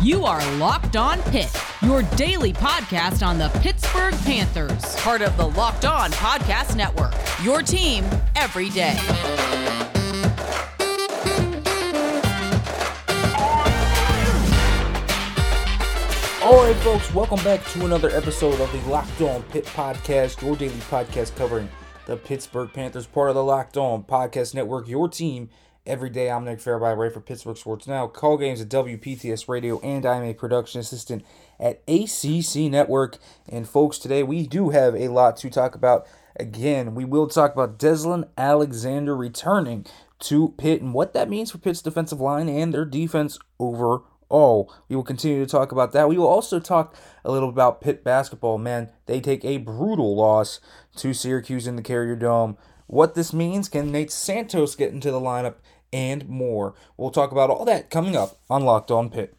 You are Locked On Pitt, your daily podcast on the Pittsburgh Panthers, part of the Locked On Podcast Network. Your team every day. All right, folks, welcome back to another episode of the Locked On Pitt Podcast, your daily podcast covering the Pittsburgh Panthers, part of the Locked On Podcast Network, your team every day. I'm Nick Farabaugh, right for Pittsburgh Sports Now, call games at WPTS Radio, and I'm a production assistant at ACC Network. And, folks, today we do have a lot to talk about. Again, we will talk about Deslin Alexander returning to Pitt and what that means for Pitt's defensive line and their defense overall all. We will continue to talk about that. We will also talk a little about Pitt basketball. Man, they take a brutal loss to Syracuse in the Carrier Dome. What this means, can Nate Santos get into the lineup, and more. We'll talk about all that coming up on Locked On Pitt.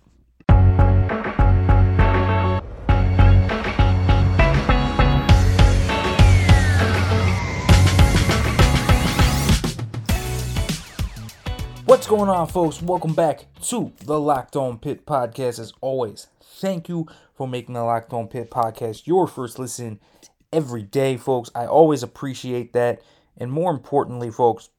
What's going on, folks? Welcome back to the Locked On Pitt podcast. As always, thank you for making the Locked On Pitt podcast your first listen every day, folks. I always appreciate that. And more importantly, folks,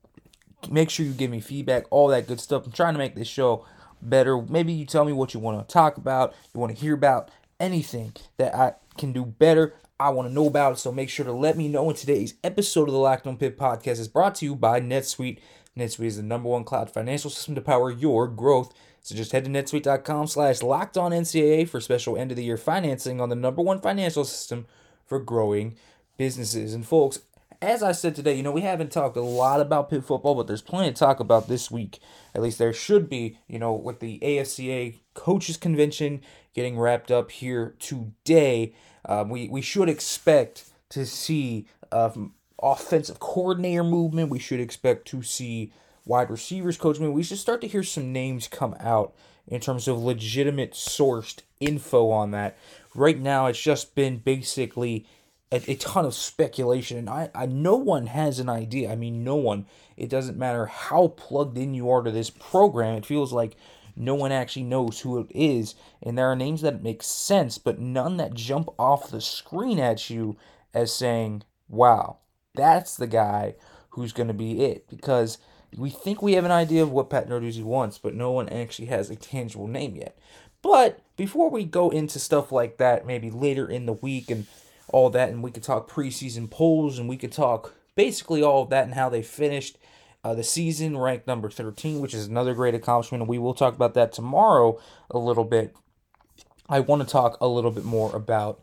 make sure you give me feedback, all that good stuff. I'm trying to make this show better. Maybe you tell me what you want to talk about, you want to hear about, anything that I can do better. I want to know about it, so make sure to let me know. In today's episode of the Locked On Pitt podcast is brought to you by NetSuite. NetSuite is the number one cloud financial system to power your growth. So just head to netsuite.com slash locked on NCAA for special end of the year financing on the number one financial system for growing businesses. And folks, as I said today, you know, we haven't talked a lot about Pitt football, but there's plenty to talk about this week. At least there should be, you know, with the AFCA coaches convention getting wrapped up here today. Uh, we, we should expect to see uh, offensive coordinator movement. We should expect to see wide receivers coach movement. We should start to hear some names come out in terms of legitimate sourced info on that. Right now, it's just been basically a, a ton of speculation, and I, I no one has an idea. I mean, no one. It doesn't matter how plugged in you are to this program. It feels like no one actually knows who it is, and there are names that make sense, but none that jump off the screen at you as saying, "Wow, that's the guy who's going to be it because we think we have an idea of what Pat Narduzzi wants, but no one actually has a tangible name yet. But before we go into stuff like that, maybe later in the week and all that, and we could talk preseason polls and we could talk basically all of that and how they finished uh, the season, ranked number 13, which is another great accomplishment. We will talk about that tomorrow a little bit. I want to talk a little bit more about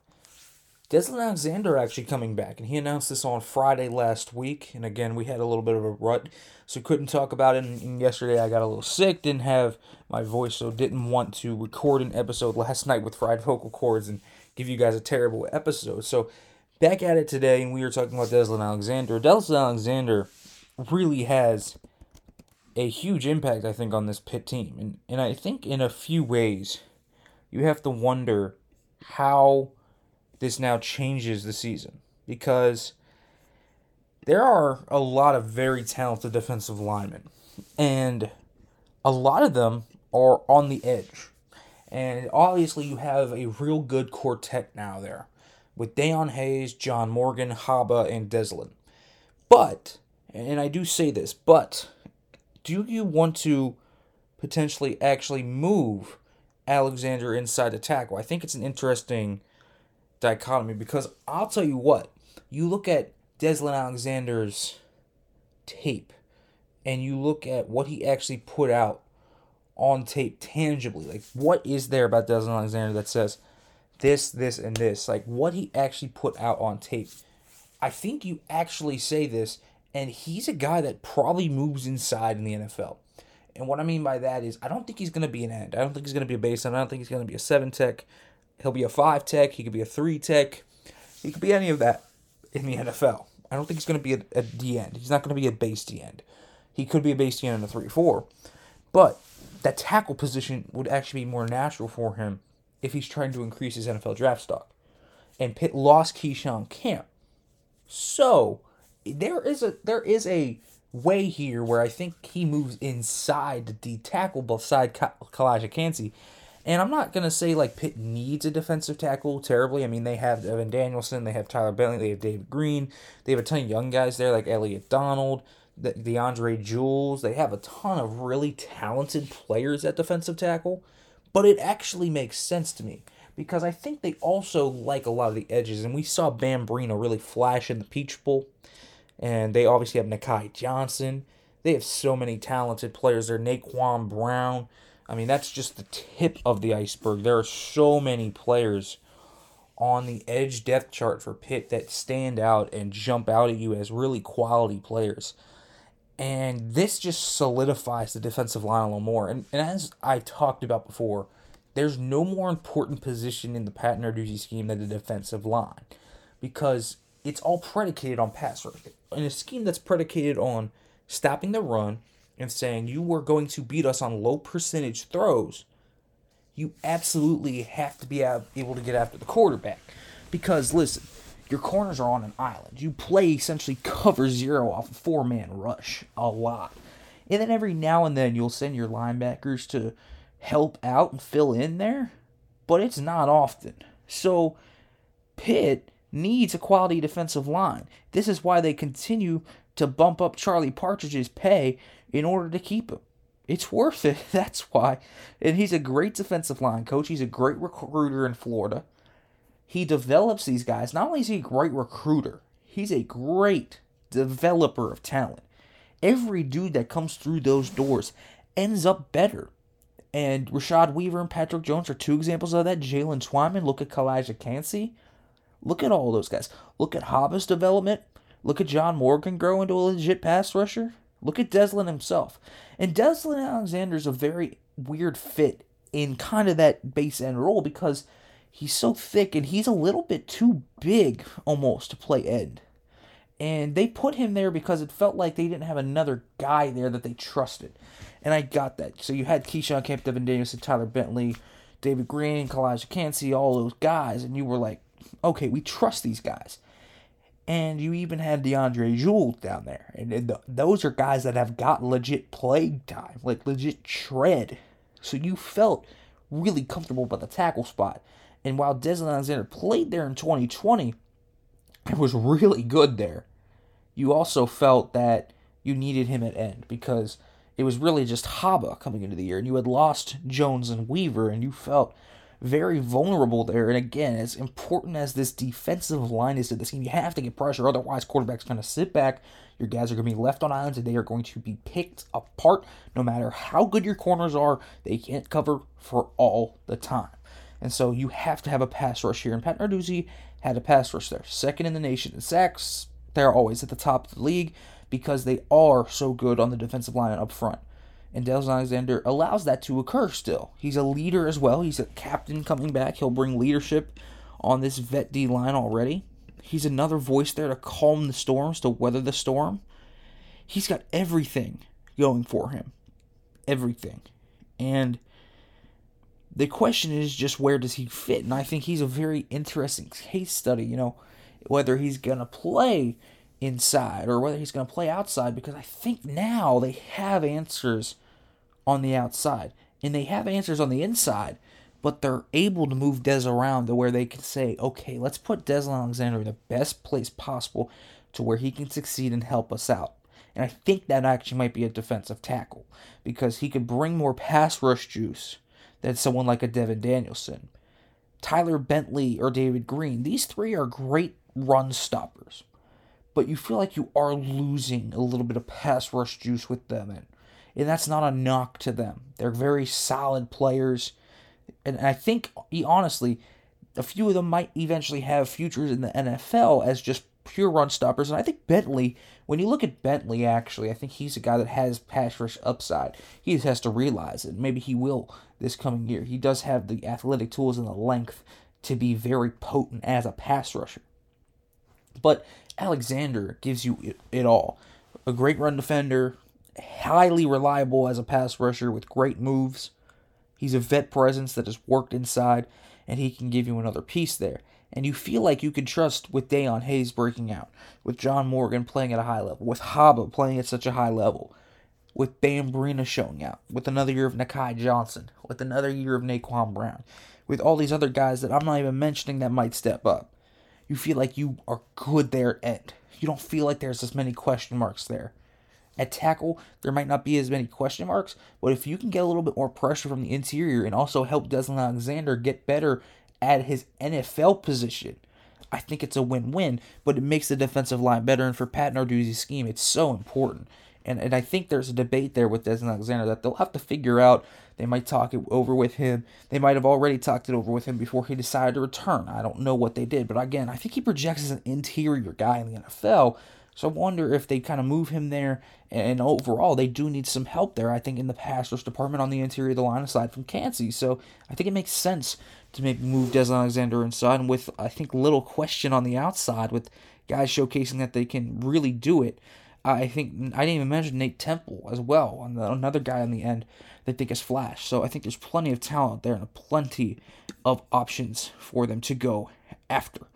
Deslin Alexander actually coming back, and he announced this on Friday last week. And again, we had a little bit of a rut, so couldn't talk about it. And, and yesterday, I got a little sick, didn't have my voice, so didn't want to record an episode last night with fried vocal cords and give you guys a terrible episode. So back at it today, and we were talking about Deslin Alexander. Deslin Alexander really has a huge impact, I think, on this Pitt team, and and I think in a few ways, you have to wonder how this now changes the season because there are a lot of very talented defensive linemen, and a lot of them are on the edge. And obviously, you have a real good quartet now there with Dayon Hayes, John Morgan, Haba, and Deslin. But, and I do say this, but do you want to potentially actually move Alexander inside the tackle? I think it's an interesting dichotomy because I'll tell you what, you look at Deslin Alexander's tape and you look at what he actually put out on tape tangibly. Like, what is there about Deslin Alexander that says this, this, and this? Like, what he actually put out on tape. I think you actually say this, and he's a guy that probably moves inside in the NFL. And what I mean by that is, I don't think he's going to be an end. I don't think he's going to be a base. I don't think he's going to be a seven tech. He'll be a five tech. He could be a three tech. He could be any of that in the NFL. I don't think he's going to be a, a D end. He's not going to be a base D end. He could be a base D end in a three four, but that tackle position would actually be more natural for him if he's trying to increase his NFL draft stock. And Pitt lost Keyshawn Camp, so there is a there is a way here where I think he moves inside the tackle beside Calijah Kancey And I'm not gonna say like Pitt needs a defensive tackle terribly. I mean, they have Evan Danielson, they have Tyler Bentley, they have David Green, they have a ton of young guys there like Elliot Donald, the DeAndre Jules. They have a ton of really talented players at defensive tackle. But it actually makes sense to me because I think they also like a lot of the edges. And we saw Bam Brima really flash in the Peach Bowl. And they obviously have Nahki Johnson. They have so many talented players there. Naquan Brown. I mean, that's just the tip of the iceberg. There are so many players on the edge depth chart for Pitt that stand out and jump out at you as really quality players. And this just solidifies the defensive line a little more. And, and as I talked about before, there's no more important position in the Pat Narduzzi scheme than the defensive line because it's all predicated on pass rush. In a scheme that's predicated on stopping the run and saying you were going to beat us on low percentage throws, you absolutely have to be able to get after the quarterback. Because listen, your corners are on an island. You play essentially cover zero off a four man rush a lot. And then every now and then you'll send your linebackers to help out and fill in there, but it's not often. So Pitt needs a quality defensive line. This is why they continue to bump up Charlie Partridge's pay in order to keep him. It's worth it. That's why. And he's a great defensive line coach. He's a great recruiter in Florida. He develops these guys. Not only is he a great recruiter, he's a great developer of talent. Every dude that comes through those doors ends up better. And Rashad Weaver and Patrick Jones are two examples of that. Jaylen Twyman, look at Calijah Kancey. Look at all those guys. Look at Haba's development. Look at John Morgan grow into a legit pass rusher. Look at Deslin himself. And Deslin Alexander's a very weird fit in kind of that base end role because he's so thick and he's a little bit too big almost to play end. And they put him there because it felt like they didn't have another guy there that they trusted. And I got that. So you had Keyshawn Camp, Devin Danielson, Tyler Bentley, David Green, Calijah Kancey, all those guys. And you were like, okay, we trust these guys. And you even had DeAndre Jules down there. And, and those are guys that have got legit play time, like legit tread. So you felt really comfortable about the tackle spot. And while Deslin Alexander played there in 2020 and was really good there, you also felt that you needed him at end because it was really just Haba coming into the year. And you had lost Jones and Weaver, and you felt very vulnerable there. And again, as important as this defensive line is to this game, you have to get pressure. Otherwise, quarterback's going to sit back. Your guys are going to be left on islands, and they are going to be picked apart. No matter how good your corners are, they can't cover for all the time. And so you have to have a pass rush here. And Pat Narduzzi had a pass rush there. Second in the nation in sacks. They're always at the top of the league because they are so good on the defensive line and up front. And Dales Alexander allows that to occur still. He's a leader as well. He's a captain coming back. He'll bring leadership on this vet D line already. He's another voice there to calm the storms, to weather the storm. He's got everything going for him. Everything. And the question is just where does he fit? And I think he's a very interesting case study, you know, whether he's going to play inside or whether he's going to play outside because I think now they have answers on the outside and they have answers on the inside, but they're able to move Des around to where they can say, okay, let's put Des Alexander in the best place possible to where he can succeed and help us out. And I think that actually might be a defensive tackle because he could bring more pass rush juice than someone like a Devin Danielson. Tyler Bentley or David Green, these three are great run stoppers. But you feel like you are losing a little bit of pass rush juice with them. And, and that's not a knock to them. They're very solid players. And I think, honestly, a few of them might eventually have futures in the NFL as just pure run stoppers. And I think Bentley, when you look at Bentley, actually, I think he's a guy that has pass rush upside. He just has to realize it. Maybe he will this coming year. He does have the athletic tools and the length to be very potent as a pass rusher. But Alexander gives you it, it all. A great run defender, highly reliable as a pass rusher with great moves. He's a vet presence that has worked inside, and he can give you another piece there and you feel like you can trust with Dayon Hayes breaking out, with John Morgan playing at a high level, with Haba playing at such a high level, with Bam Brima showing out, with another year of Nahki Johnson, with another year of Naquan Brown, with all these other guys that I'm not even mentioning that might step up. You feel like you are good there at end. You don't feel like there's as many question marks there. At tackle, there might not be as many question marks, but if you can get a little bit more pressure from the interior and also help Deslin Alexander get better at his NFL position, I think it's a win-win, but it makes the defensive line better. And for Pat Narduzzi's scheme, it's so important. And and I think there's a debate there with Deslin Alexander that they'll have to figure out. They might talk it over with him. They might have already talked it over with him before he decided to return. I don't know what they did, but again, I think he projects as an interior guy in the NFL. So I wonder if they kind of move him there. And overall, they do need some help there, I think, in the pass rush department on the interior of the line aside from Kancey. So I think it makes sense to maybe move Des Alexander inside and with, I think, little question on the outside with guys showcasing that they can really do it. I think I didn't even mention Nate Temple as well, another guy on the end they think is flash. So I think there's plenty of talent there and plenty of options for them to go after.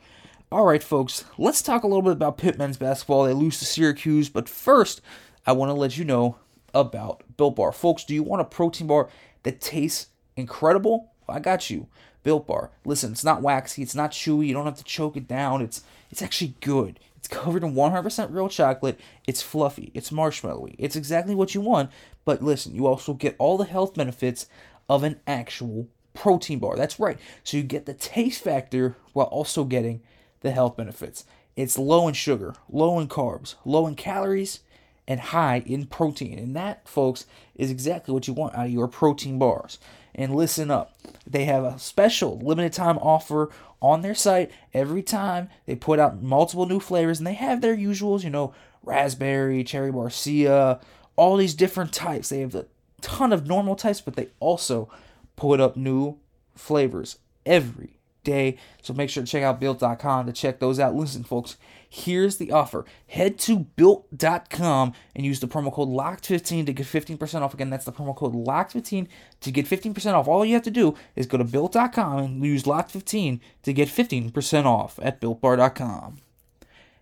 All right, folks, let's talk a little bit about Pitt men's basketball. They lose to Syracuse, but first, I want to let you know about Built Bar. Folks, do you want a protein bar that tastes incredible? I got you. Built Bar. Listen, it's not waxy, it's not chewy, you don't have to choke it down. It's it's actually good. It's covered in 100% real chocolate. It's fluffy. It's marshmallowy. It's exactly what you want. But listen, you also get all the health benefits of an actual protein bar. That's right. So you get the taste factor while also getting the health benefits. It's low in sugar, low in carbs, low in calories, and high in protein. And that, folks, is exactly what you want out of your protein bars. And listen up, they have a special limited time offer on their site every time they put out multiple new flavors, and they have their usuals, you know, raspberry, cherry barcia, all these different types. They have a ton of normal types, but they also put up new flavors every day. So make sure to check out built.com to check those out. Listen, folks, here's the offer. Head to built.com and use the promo code LOCK15 to get 15% off. Again, that's the promo code LOCK15 to get 15% off. All you have to do is go to built.com and use LOCK15 to get 15% off at builtbar.com.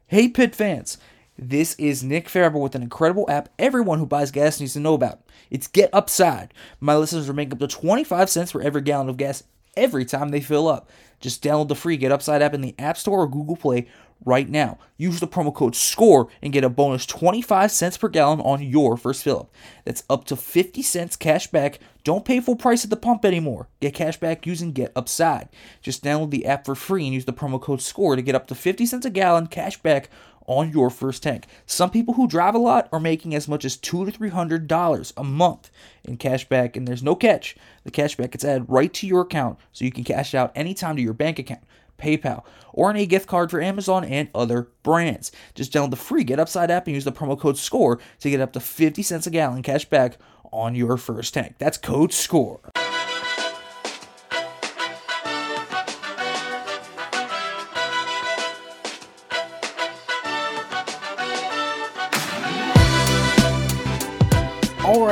Hey, Pitt fans. This is Nick Farabaugh with an incredible app everyone who buys gas needs to know about. It's Get Upside. My listeners are making up to 25 cents for every gallon of gas every time they fill up. Just download the free Get Upside app in the App Store or Google Play right now. Use the promo code SCORE and get a bonus 25 cents per gallon on your first fill up. That's up to 50 cents cash back. Don't pay full price at the pump anymore. Get cash back using Get Upside. Just download the app for free and use the promo code SCORE to get up to 50 cents a gallon cash back on your first tank. Some people who drive a lot are making as much as two to three hundred dollars a month in cash back, and there's no catch. The cash back gets added right to your account, so you can cash out anytime to your bank account, PayPal, or any gift card for Amazon and other brands. Just download the free Get Upside app and use the promo code SCORE to get up to 50 cents a gallon cash back on your first tank. That's code SCORE.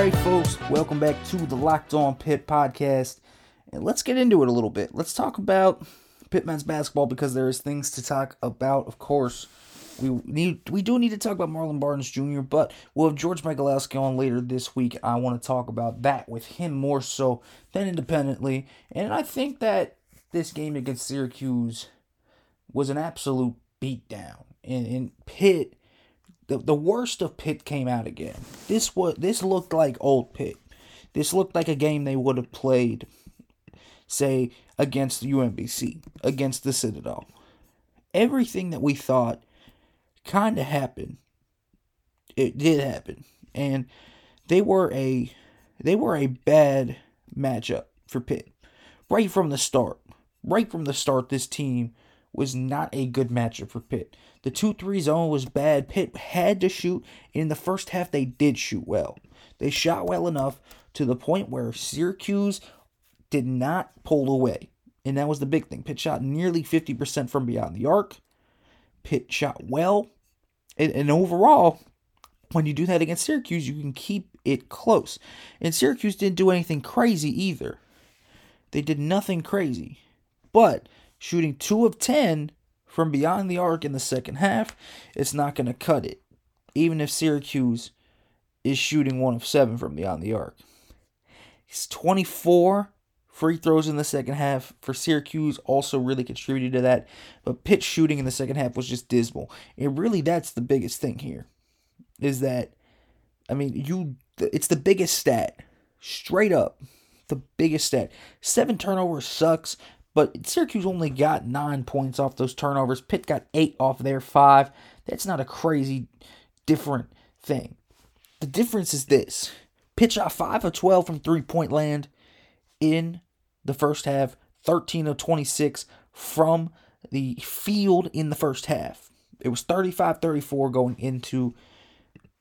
Right, folks, welcome back to the Locked On Pitt podcast. And let's get into it a little bit. Let's talk about Pitt men's basketball because there's things to talk about, of course. We need we do need to talk about Marlon Barnes Jr., but we'll have George Michalowski on later this week. I want to talk about that with him more so than independently. And I think that this game against Syracuse was an absolute beatdown. And, and Pitt the, the worst of Pitt came out again. This was this looked like old Pitt. This looked like a game they would have played, say, against UMBC, against the Citadel. Everything that we thought kind of happened. It did happen, and they were a they were a bad matchup for Pitt right from the start. Right from the start, this team was not a good matchup for Pitt. The 2 3 zone was bad. Pitt had to shoot. In the first half, they did shoot well. They shot well enough to the point where Syracuse did not pull away. And that was the big thing. Pitt shot nearly 50% from beyond the arc. Pitt shot well. And, and overall, when you do that against Syracuse, you can keep it close. And Syracuse didn't do anything crazy either. They did nothing crazy. But shooting 2 of 10 from beyond the arc in the second half, it's not going to cut it. Even if Syracuse is shooting one of seven from beyond the arc. He's 24 free throws in the second half for Syracuse also really contributed to that, but pitch shooting in the second half was just dismal. And really, that's the biggest thing here, is that, I mean, you, it's the biggest stat, straight up, the biggest stat. Seven turnovers sucks, but Syracuse only got nine points off those turnovers. Pitt got eight off their five. That's not a crazy different thing. The difference is this Pitt shot 5 of 12 from three point land in the first half, 13 of 26 from the field in the first half. It was 35 34 going into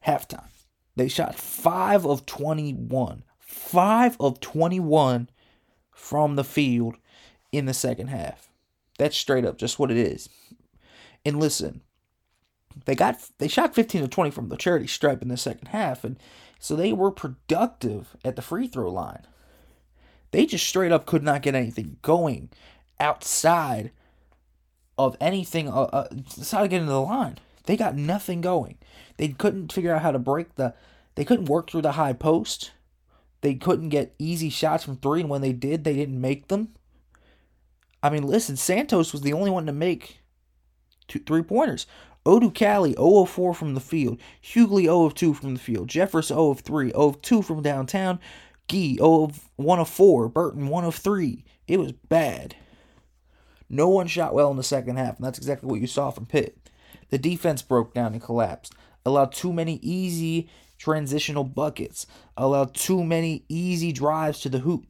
halftime. They shot 5 of 21. 5 of 21 from the field in the second half. That's straight up just what it is. And listen, they got they shot 15 to 20 from the charity stripe in the second half and so they were productive at the free throw line. They just straight up could not get anything going outside of anything uh, uh, outside of getting to the line. They got nothing going. They couldn't figure out how to break the they couldn't work through the high post. They couldn't get easy shots from 3 and when they did, they didn't make them. I mean, listen, Santos was the only one to make two three pointers. Odukale 0 of 4 from the field. Hugley 0 of 2 from the field. Jeffress 0 of 3. 0 of 2 from downtown. Gueye 0 of 1 of 4. Burton 1 of 3. It was bad. No one shot well in the second half, and that's exactly what you saw from Pitt. The defense broke down and collapsed. Allowed too many easy transitional buckets. Allowed too many easy drives to the hoop.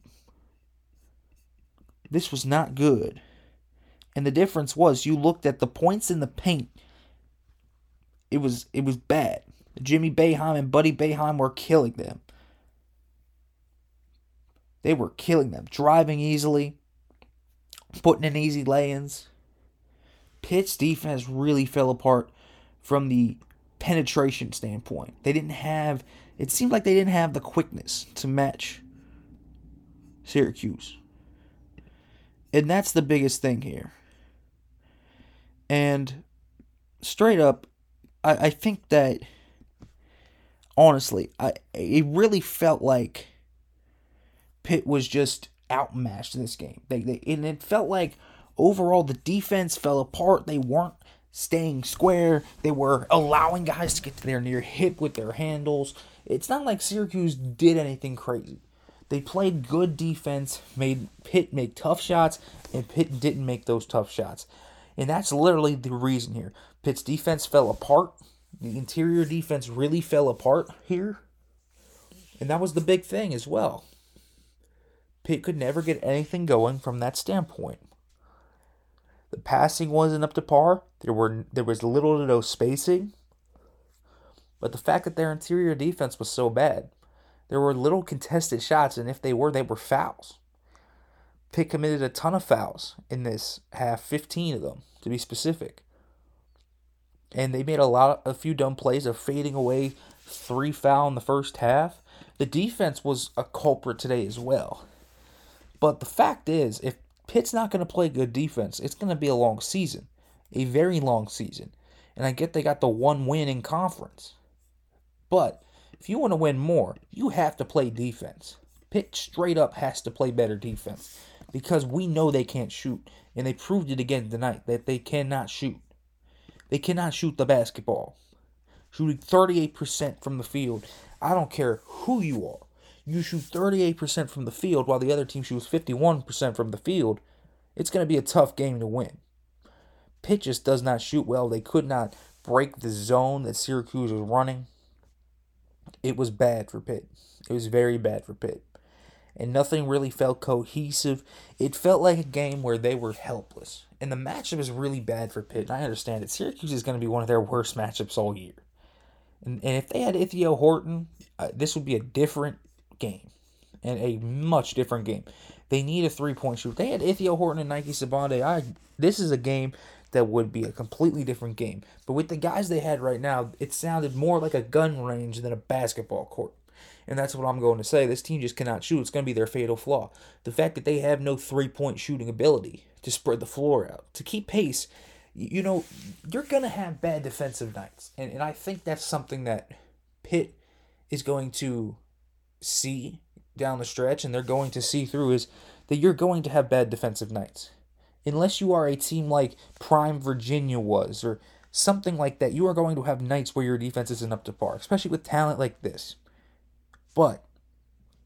This was not good. And the difference was you looked at the points in the paint. It was it was bad. Jimmy Boeheim and Buddy Boeheim were killing them. They were killing them, driving easily, putting in easy lay-ins. Pitt's defense really fell apart from the penetration standpoint. They didn't have it seemed like they didn't have the quickness to match Syracuse. And that's the biggest thing here. And straight up, I, I think that honestly, I it really felt like Pitt was just outmatched in this game. They, they and it felt like overall the defense fell apart. They weren't staying square. They were allowing guys to get to their near hip with their handles. It's not like Syracuse did anything crazy. They played good defense, made Pitt make tough shots, and Pitt didn't make those tough shots. And that's literally the reason here. Pitt's defense fell apart. The interior defense really fell apart here. And that was the big thing as well. Pitt could never get anything going from that standpoint. The passing wasn't up to par. There were there was little to no spacing. But the fact that their interior defense was so bad there were little contested shots, and if they were, they were fouls. Pitt committed a ton of fouls in this half, 15 of them to be specific. And they made a lot, a few dumb plays of fading away three foul in the first half. The defense was a culprit today as well. But the fact is, if Pitt's not going to play good defense, it's going to be a long season, a very long season. And I get they got the one win in conference. But if you want to win more, you have to play defense. Pitt straight up has to play better defense because we know they can't shoot. And they proved it again tonight that they cannot shoot. They cannot shoot the basketball. Shooting 38% from the field. I don't care who you are. You shoot 38% from the field while the other team shoots 51% from the field. It's going to be a tough game to win. Pitt just does not shoot well. They could not break the zone that Syracuse was running it was bad for Pitt. It was very bad for Pitt. And nothing really felt cohesive. It felt like a game where they were helpless. And the matchup is really bad for Pitt. And I understand it. Syracuse is going to be one of their worst matchups all year. And, and if they had Ithiel Horton, uh, this would be a different game. And a much different game. They need a three point shoot. They had Ithiel Horton and Nike Sibande. I this is a game that would be a completely different game. But with the guys they had right now, it sounded more like a gun range than a basketball court. And that's what I'm going to say. This team just cannot shoot. It's going to be their fatal flaw. The fact that they have no three point shooting ability to spread the floor out, to keep pace, you know, you're going to have bad defensive nights. And, and I think that's something that Pitt is going to see down the stretch and they're going to see through is that you're going to have bad defensive nights. Unless you are a team like Prime Virginia was or something like that, you are going to have nights where your defense isn't up to par, especially with talent like this. But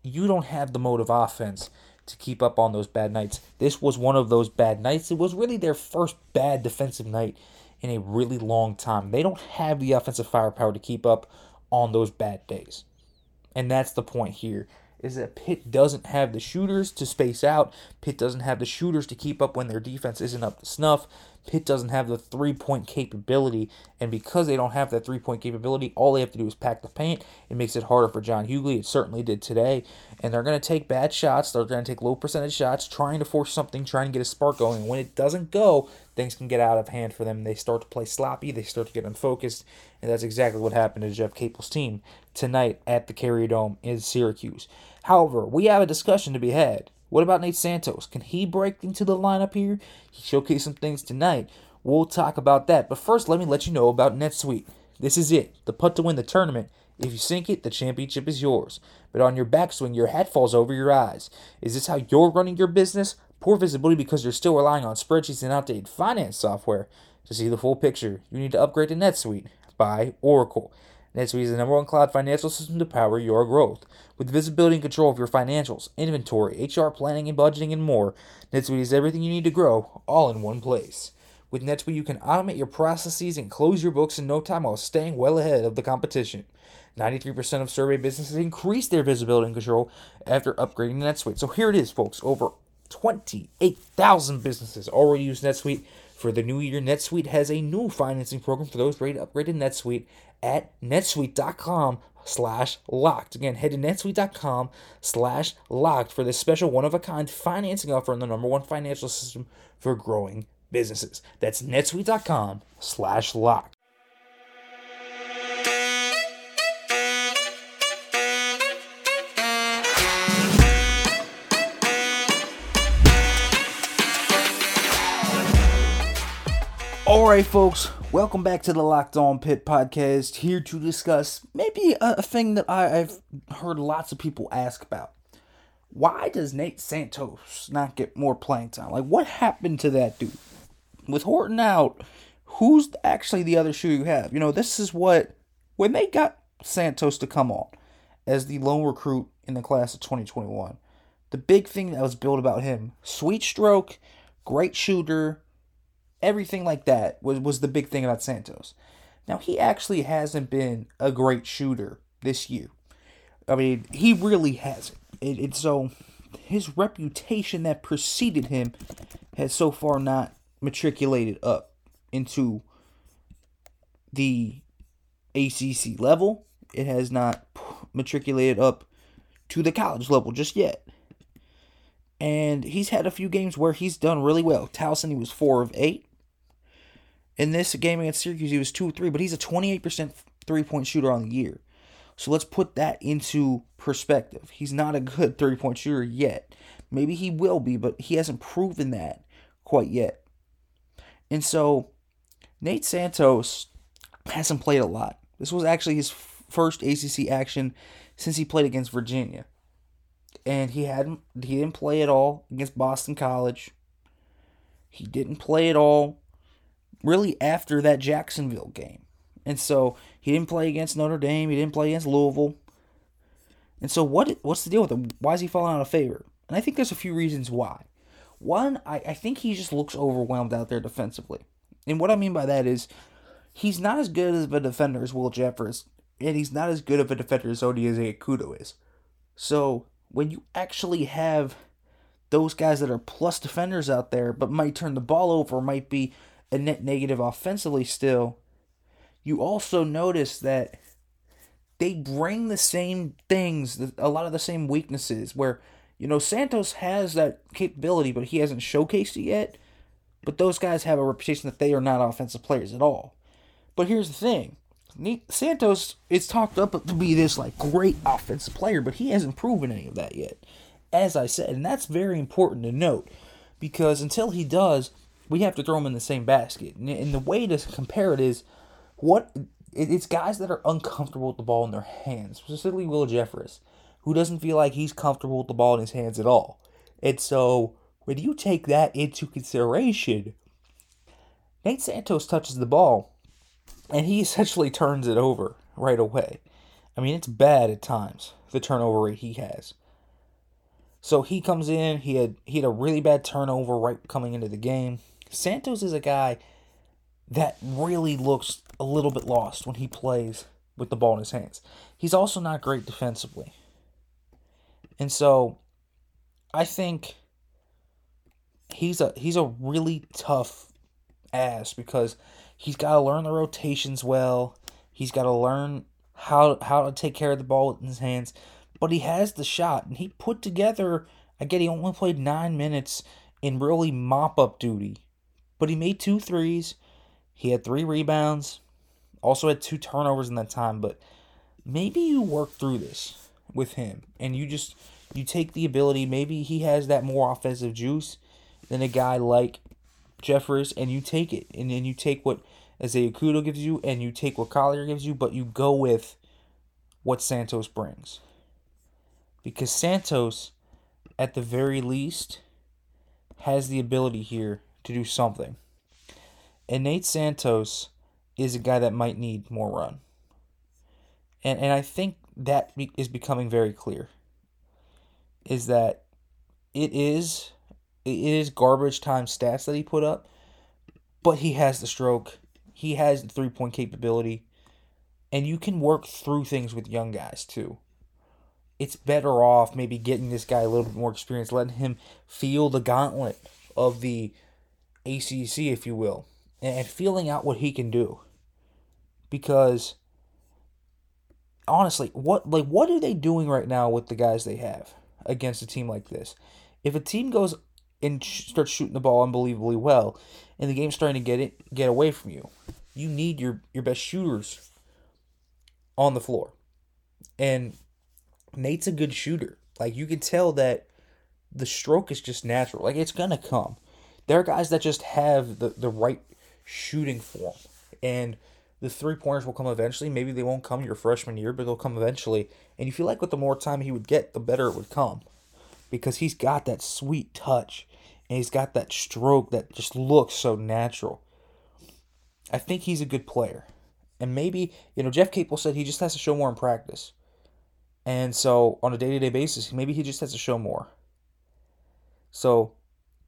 you don't have the mode of offense to keep up on those bad nights. This was one of those bad nights. It was really their first bad defensive night in a really long time. They don't have the offensive firepower to keep up on those bad days. And that's the point here is that Pitt doesn't have the shooters to space out. Pitt doesn't have the shooters to keep up when their defense isn't up to snuff. Pitt doesn't have the three point capability. And because they don't have that three point capability, all they have to do is pack the paint. It makes it harder for John Hugley. It certainly did today. And they're going to take bad shots. They're going to take low percentage shots, trying to force something, trying to get a spark going. And when it doesn't go, things can get out of hand for them. They start to play sloppy. They start to get unfocused. And that's exactly what happened to Jeff Capel's team tonight at the Carrier Dome in Syracuse. However, we have a discussion to be had. What about Nate Santos? Can he break into the lineup here? He showcased some things tonight. We'll talk about that. But first, let me let you know about NetSuite. This is it, the putt to win the tournament. If you sink it, the championship is yours. But on your backswing, your hat falls over your eyes. Is this how you're running your business? Poor visibility because you're still relying on spreadsheets and outdated finance software. To see the full picture, you need to upgrade to NetSuite by Oracle. NetSuite is the number one cloud financial system to power your growth. With visibility and control of your financials, inventory, HR planning and budgeting, and more, NetSuite is everything you need to grow, all in one place. With NetSuite, you can automate your processes and close your books in no time while staying well ahead of the competition. 93% of survey businesses increase their visibility and control after upgrading to NetSuite. So here it is, folks. Over 28,000 businesses already use NetSuite. For the new year, NetSuite has a new financing program for those ready to upgrade to NetSuite at netsuite.com slash locked. Again, head to netsuite.com slash locked for this special one-of-a-kind financing offer on the number one financial system for growing businesses. That's netsuite.com slash locked. All right, folks, welcome back to the Locked On Pitt podcast. Here to discuss maybe a, a thing that I, I've heard lots of people ask about. Why does Nate Santos not get more playing time? Like, what happened to that dude? With Horton out, who's actually the other shooter you have? You know, this is what, when they got Santos to come on as the lone recruit in the class of 2021, the big thing that was built about him sweet stroke, great shooter, everything like that was, was the big thing about Santos. Now, he actually hasn't been a great shooter this year. I mean, he really hasn't. It, it, so, his reputation that preceded him has so far not matriculated up into the ACC level. It has not matriculated up to the college level just yet. And he's had a few games where he's done really well. Towson, he was 4 of 8. In this game against Syracuse, he was 2 3, but he's a 28% three point shooter on the year. So let's put that into perspective. He's not a good three point shooter yet. Maybe he will be, but he hasn't proven that quite yet. And so Nate Santos hasn't played a lot. This was actually his first ACC action since he played against Virginia. And he hadn't he didn't play at all against Boston College. He didn't play at all really after that Jacksonville game. And so he didn't play against Notre Dame. He didn't play against Louisville. And so what? What's the deal with him? Why is he falling out of favor? And I think there's a few reasons why. One, I, I think he just looks overwhelmed out there defensively. And what I mean by that is he's not as good of a defender as Will Jeffress, and he's not as good of a defender as Odieze Akudo is. So when you actually have those guys that are plus defenders out there, but might turn the ball over, might be a net negative offensively still, you also notice that they bring the same things, a lot of the same weaknesses. Where, you know, Santos has that capability, but he hasn't showcased it yet. But those guys have a reputation that they are not offensive players at all. But here's the thing Santos is talked up to be this like great offensive player, but he hasn't proven any of that yet. As I said, and that's very important to note because until he does, we have to throw them in the same basket. And the way to compare it is what it's guys that are uncomfortable with the ball in their hands, specifically Will Jeffress, who doesn't feel like he's comfortable with the ball in his hands at all. And so when you take that into consideration, Nate Santos touches the ball and he essentially turns it over right away. I mean, it's bad at times, the turnover rate he has. So he comes in, he had he had a really bad turnover right coming into the game. Santos is a guy that really looks a little bit lost when he plays with the ball in his hands. He's also not great defensively. And so I think he's a he's a really tough ass because he's got to learn the rotations well. He's got to learn how how to take care of the ball in his hands. But he has the shot, and he put together. Again, he only played nine minutes in really mop up duty, but he made two threes. He had three rebounds, also had two turnovers in that time. But maybe you work through this with him, and you just you take the ability. Maybe he has that more offensive juice than a guy like Jeffress, and you take it, and then you take what Ezeakudo gives you, and you take what Collier gives you, but you go with what Santos brings. Because Santos, at the very least, has the ability here to do something. And Nate Santos is a guy that might need more run. And and I think that is becoming very clear. Is that it is it is garbage time stats that he put up, but he has the stroke. He has the three point capability. And you can work through things with young guys too. It's better off maybe getting this guy a little bit more experience, letting him feel the gauntlet of the ACC, if you will, and feeling out what he can do. Because honestly, what like what are they doing right now with the guys they have against a team like this? If a team goes and starts shooting the ball unbelievably well, and the game's starting to get it get away from you. You need your your best shooters on the floor, and Nate's a good shooter. Like you can tell that the stroke is just natural. Like it's gonna come. There are guys that just have the the right shooting form, and the three pointers will come eventually. Maybe they won't come your freshman year, but they'll come eventually. And you feel like with the more time he would get, the better it would come because he's got that sweet touch and he's got that stroke that just looks so natural. I think he's a good player. And maybe, you know, Jeff Capel said he just has to show more in practice. And so on a day to day basis, maybe he just has to show more. So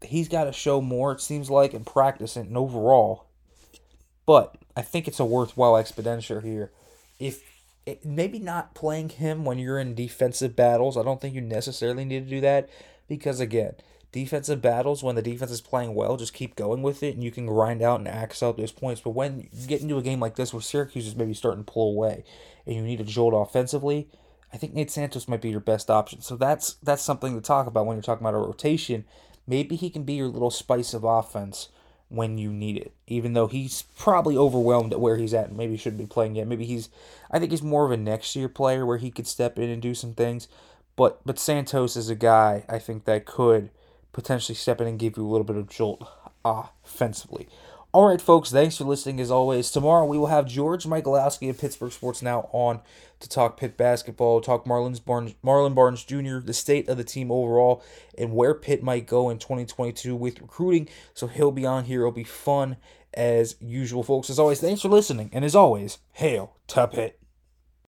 he's got to show more, it seems like, in practice and overall. But I think it's a worthwhile expenditure here. If it, maybe not playing him when you're in defensive battles, I don't think you necessarily need to do that because, again, defensive battles when the defense is playing well, just keep going with it and you can grind out and axe out those points. But when you get into a game like this where Syracuse is maybe starting to pull away and you need a jolt offensively, I think Nate Santos might be your best option. So that's that's something to talk about when you're talking about a rotation. Maybe he can be your little spice of offense when you need it. Even though he's probably overwhelmed at where he's at and maybe shouldn't be playing yet. Maybe he's I think he's more of a next year player where he could step in and do some things. But but Santos is a guy I think that could potentially step in and give you a little bit of jolt uh, offensively. All right, folks, thanks for listening as always. Tomorrow we will have George Michalowski of Pittsburgh Sports Now on to talk Pitt basketball, talk Marlins Barnes, Marlon Barnes Jr., the state of the team overall, and where Pitt might go in 2022 with recruiting. So he'll be on here. It'll be fun as usual, folks. As always, thanks for listening. And as always, hail to Pitt.